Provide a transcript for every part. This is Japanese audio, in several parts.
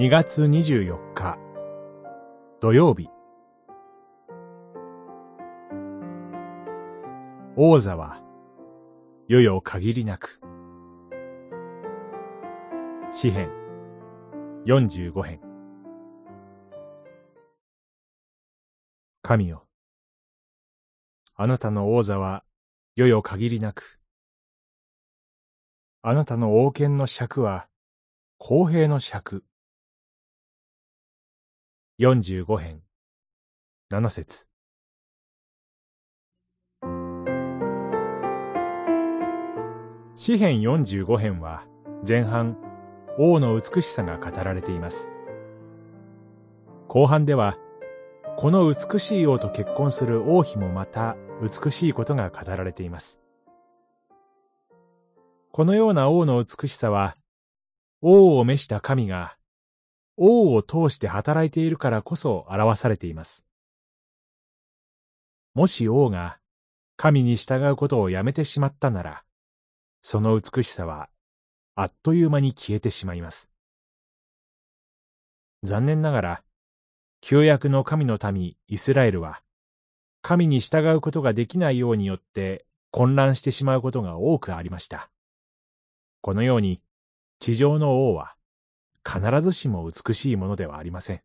2月24日。土曜日。王座は世々限りなく。詩編45編。神よあなたの王座は世々限りなく。あなたの王権の尺は公平の尺。45編、7節詩編45編は前半、王の美しさが語られています。後半では、この美しい王と結婚する王妃もまた美しいことが語られています。このような王の美しさは、王を召した神が、王を通して働いているからこそ表されています。もし王が神に従うことをやめてしまったなら、その美しさはあっという間に消えてしまいます。残念ながら、旧約の神の民イスラエルは、神に従うことができないようによって混乱してしまうことが多くありました。このように、地上の王は必ずしも美しいものではありません。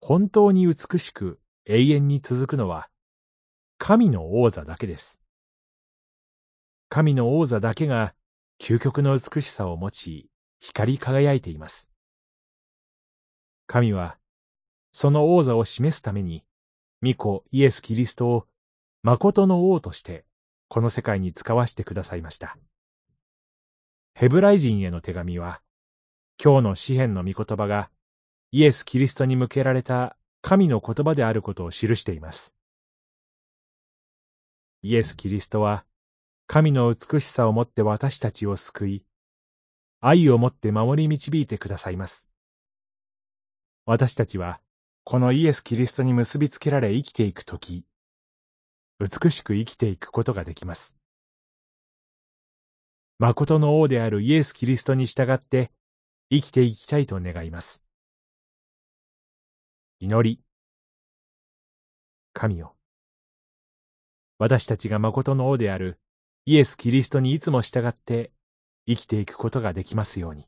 本当に美しく永遠に続くのは神の王座だけです。神の王座だけが究極の美しさを持ち光り輝いています。神はその王座を示すために御子イエス・キリストを誠の王としてこの世界に使わしてくださいました。ヘブライ人への手紙は、今日の詩篇の御言葉がイエス・キリストに向けられた神の言葉であることを記しています。イエス・キリストは、神の美しさをもって私たちを救い、愛をもって守り導いてくださいます。私たちは、このイエス・キリストに結びつけられ生きていくとき、美しく生きていくことができます。誠の王であるイエス・キリストに従って生きていきたいと願います。祈り。神よ。私たちが誠の王であるイエス・キリストにいつも従って生きていくことができますように。